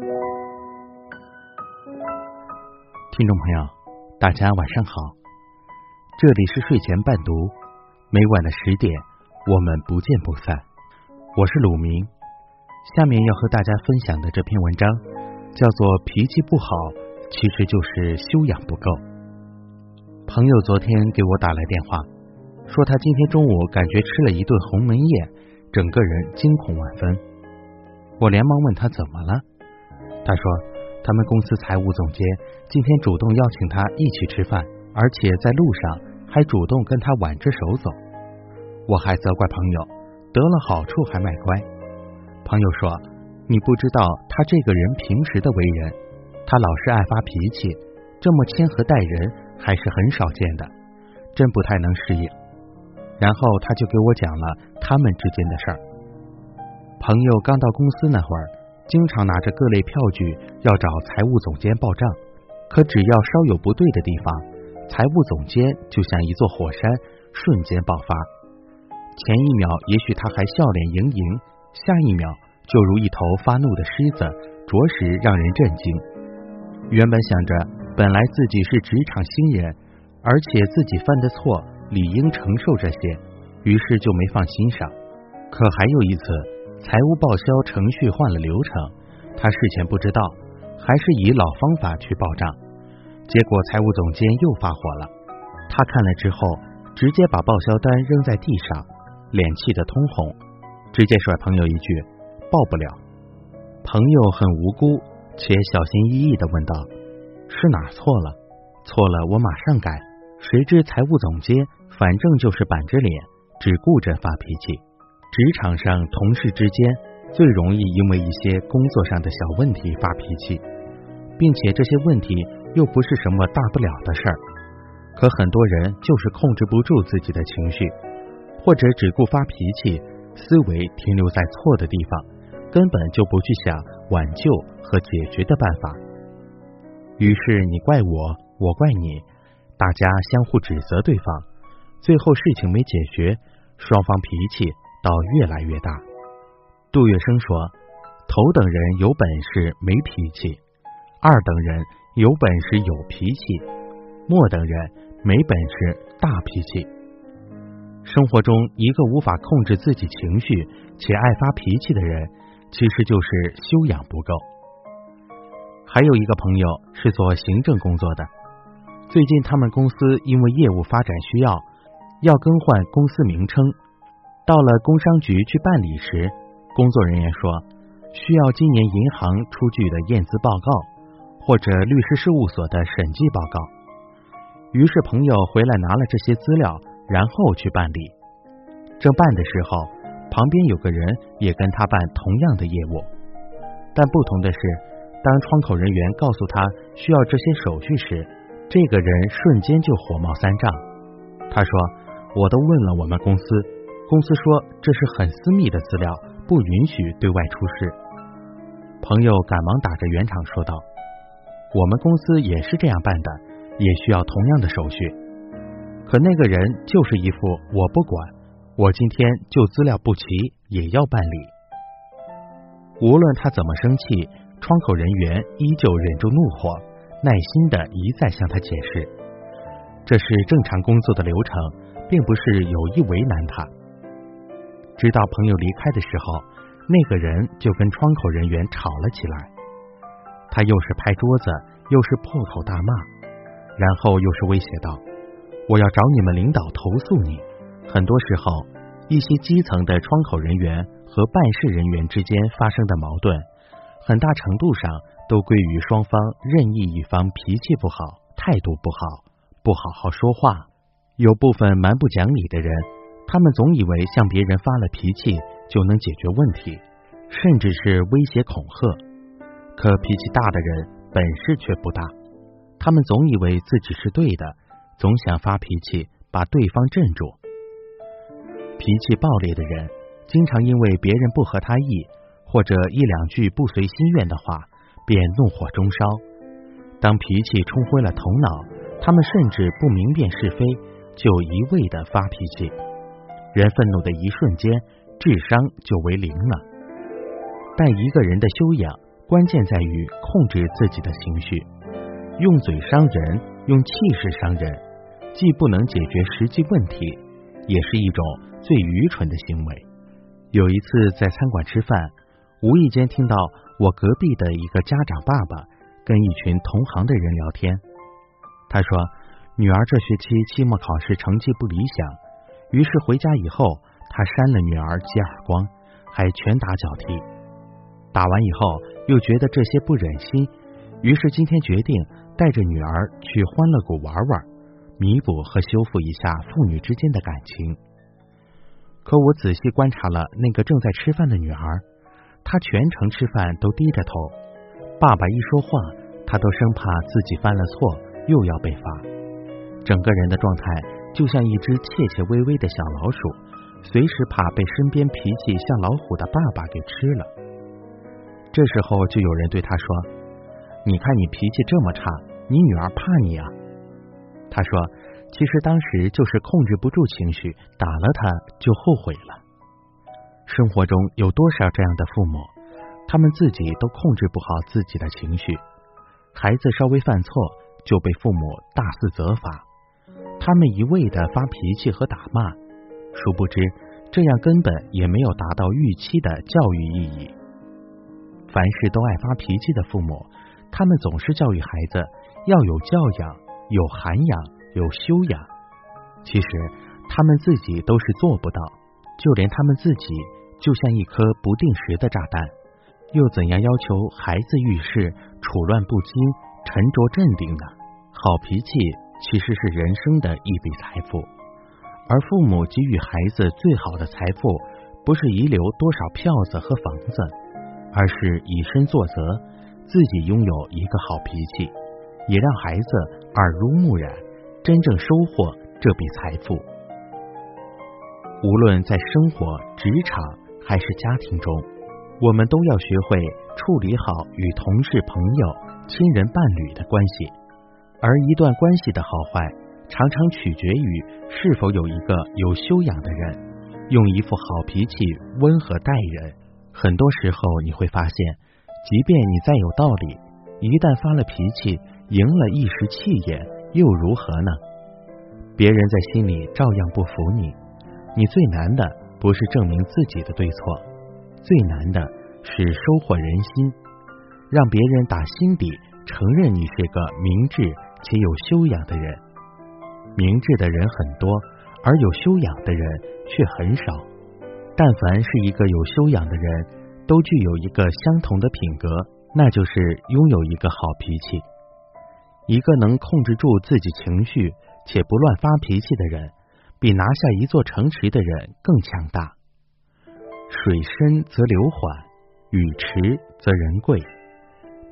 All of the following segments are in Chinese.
听众朋友，大家晚上好，这里是睡前伴读，每晚的十点，我们不见不散。我是鲁明，下面要和大家分享的这篇文章叫做《脾气不好，其实就是修养不够》。朋友昨天给我打来电话，说他今天中午感觉吃了一顿鸿门宴，整个人惊恐万分。我连忙问他怎么了，他说他们公司财务总监今天主动邀请他一起吃饭，而且在路上还主动跟他挽着手走。我还责怪朋友得了好处还卖乖。朋友说你不知道他这个人平时的为人，他老是爱发脾气，这么谦和待人。还是很少见的，真不太能适应。然后他就给我讲了他们之间的事儿。朋友刚到公司那会儿，经常拿着各类票据要找财务总监报账，可只要稍有不对的地方，财务总监就像一座火山，瞬间爆发。前一秒也许他还笑脸盈盈，下一秒就如一头发怒的狮子，着实让人震惊。原本想着。本来自己是职场新人，而且自己犯的错理应承受这些，于是就没放心上。可还有一次，财务报销程序换了流程，他事前不知道，还是以老方法去报账，结果财务总监又发火了。他看了之后，直接把报销单扔在地上，脸气得通红，直接甩朋友一句：“报不了。”朋友很无辜且小心翼翼的问道。是哪错了？错了，我马上改。谁知财务总监反正就是板着脸，只顾着发脾气。职场上同事之间最容易因为一些工作上的小问题发脾气，并且这些问题又不是什么大不了的事儿。可很多人就是控制不住自己的情绪，或者只顾发脾气，思维停留在错的地方，根本就不去想挽救和解决的办法。于是你怪我，我怪你，大家相互指责对方，最后事情没解决，双方脾气倒越来越大。杜月笙说：“头等人有本事没脾气，二等人有本事有脾气，末等人没本事大脾气。”生活中一个无法控制自己情绪且爱发脾气的人，其实就是修养不够。还有一个朋友是做行政工作的，最近他们公司因为业务发展需要，要更换公司名称。到了工商局去办理时，工作人员说需要今年银行出具的验资报告或者律师事务所的审计报告。于是朋友回来拿了这些资料，然后去办理。正办的时候，旁边有个人也跟他办同样的业务，但不同的是。当窗口人员告诉他需要这些手续时，这个人瞬间就火冒三丈。他说：“我都问了我们公司，公司说这是很私密的资料，不允许对外出示。”朋友赶忙打着圆场说道：“我们公司也是这样办的，也需要同样的手续。可那个人就是一副我不管，我今天就资料不齐也要办理。无论他怎么生气。”窗口人员依旧忍住怒火，耐心的一再向他解释，这是正常工作的流程，并不是有意为难他。直到朋友离开的时候，那个人就跟窗口人员吵了起来，他又是拍桌子，又是破口大骂，然后又是威胁道：“我要找你们领导投诉你。”很多时候，一些基层的窗口人员和办事人员之间发生的矛盾。很大程度上都归于双方任意一方脾气不好、态度不好、不好好说话。有部分蛮不讲理的人，他们总以为向别人发了脾气就能解决问题，甚至是威胁恐吓。可脾气大的人本事却不大，他们总以为自己是对的，总想发脾气把对方镇住。脾气暴烈的人，经常因为别人不合他意。或者一两句不随心愿的话，便怒火中烧。当脾气冲昏了头脑，他们甚至不明辨是非，就一味的发脾气。人愤怒的一瞬间，智商就为零了。但一个人的修养，关键在于控制自己的情绪。用嘴伤人，用气势伤人，既不能解决实际问题，也是一种最愚蠢的行为。有一次在餐馆吃饭，无意间听到我隔壁的一个家长爸爸跟一群同行的人聊天。他说，女儿这学期期末考试成绩不理想，于是回家以后，他扇了女儿几耳光，还拳打脚踢。打完以后，又觉得这些不忍心，于是今天决定带着女儿去欢乐谷玩玩，弥补和修复一下父女之间的感情。可我仔细观察了那个正在吃饭的女儿，她全程吃饭都低着头，爸爸一说话，她都生怕自己犯了错又要被罚，整个人的状态就像一只怯怯微微的小老鼠，随时怕被身边脾气像老虎的爸爸给吃了。这时候就有人对他说：“你看你脾气这么差，你女儿怕你啊？”他说。其实当时就是控制不住情绪，打了他就后悔了。生活中有多少这样的父母，他们自己都控制不好自己的情绪，孩子稍微犯错就被父母大肆责罚，他们一味的发脾气和打骂，殊不知这样根本也没有达到预期的教育意义。凡事都爱发脾气的父母，他们总是教育孩子要有教养、有涵养。有修养，其实他们自己都是做不到，就连他们自己就像一颗不定时的炸弹，又怎样要求孩子遇事处乱不惊、沉着镇定呢？好脾气其实是人生的一笔财富，而父母给予孩子最好的财富，不是遗留多少票子和房子，而是以身作则，自己拥有一个好脾气，也让孩子耳濡目染。真正收获这笔财富，无论在生活、职场还是家庭中，我们都要学会处理好与同事、朋友、亲人、伴侣的关系。而一段关系的好坏，常常取决于是否有一个有修养的人，用一副好脾气、温和待人。很多时候，你会发现，即便你再有道理，一旦发了脾气，赢了一时气焰。又如何呢？别人在心里照样不服你。你最难的不是证明自己的对错，最难的是收获人心，让别人打心底承认你是个明智且有修养的人。明智的人很多，而有修养的人却很少。但凡是一个有修养的人，都具有一个相同的品格，那就是拥有一个好脾气。一个能控制住自己情绪且不乱发脾气的人，比拿下一座城池的人更强大。水深则流缓，雨迟则人贵。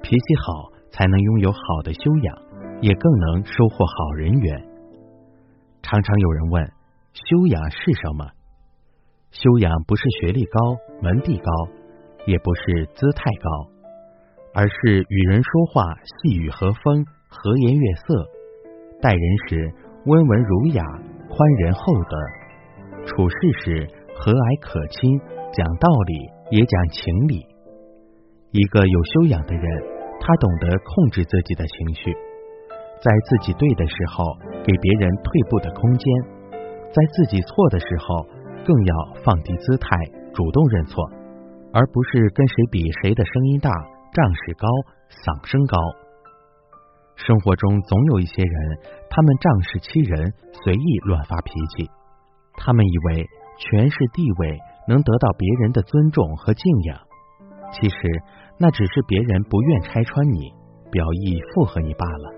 脾气好，才能拥有好的修养，也更能收获好人缘。常常有人问：修养是什么？修养不是学历高、门第高，也不是姿态高，而是与人说话细雨和风。和颜悦色，待人时温文儒雅、宽仁厚德；处事时和蔼可亲、讲道理也讲情理。一个有修养的人，他懂得控制自己的情绪，在自己对的时候给别人退步的空间，在自己错的时候更要放低姿态，主动认错，而不是跟谁比谁的声音大、仗势高、嗓声高。生活中总有一些人，他们仗势欺人，随意乱发脾气。他们以为权势地位能得到别人的尊重和敬仰，其实那只是别人不愿拆穿你，表意附和你罢了。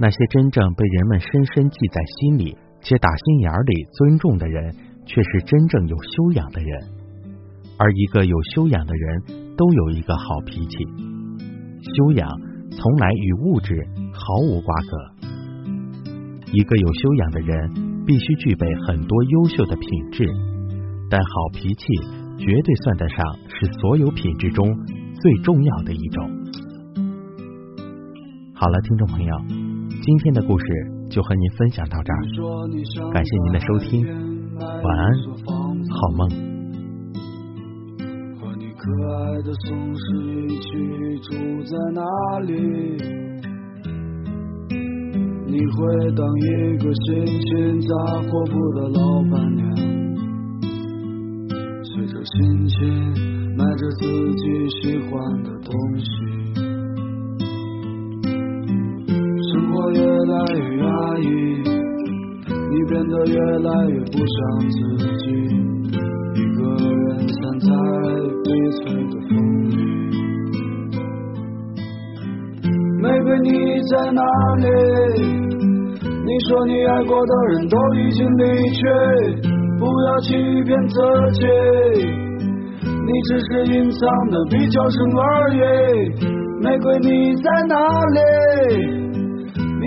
那些真正被人们深深记在心里且打心眼里尊重的人，却是真正有修养的人。而一个有修养的人，都有一个好脾气，修养。从来与物质毫无瓜葛。一个有修养的人，必须具备很多优秀的品质，但好脾气绝对算得上是所有品质中最重要的一种。好了，听众朋友，今天的故事就和您分享到这儿，感谢您的收听，晚安，好梦。和你可爱的松狮一起住在哪里？你会当一个心情杂货铺的老板娘，随着心情买着自己喜欢的东西。变得越来越不像自己，一个人散在悲催的风里。玫瑰，你在哪里？你说你爱过的人都已经离去，不要欺骗自己，你只是隐藏的比较深而已。玫瑰，你在哪里？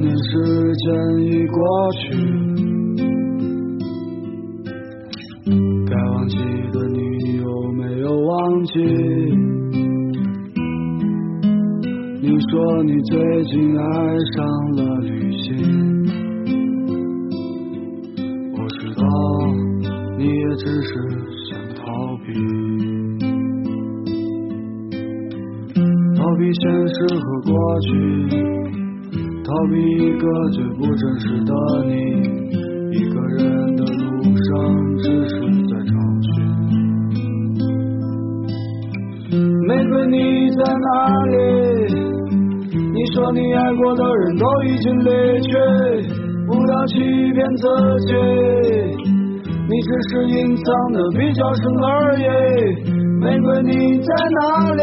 年时间已过去，该忘记的你有没有忘记？你说你最近爱上了旅行，我知道你也只是想逃避，逃避现实和过去。逃避一个最不真实的你，一个人的路上只是在找寻。玫瑰你在哪里？你说你爱过的人都已经离去，不要欺骗自己，你只是隐藏的比较深而已。玫瑰你在哪里？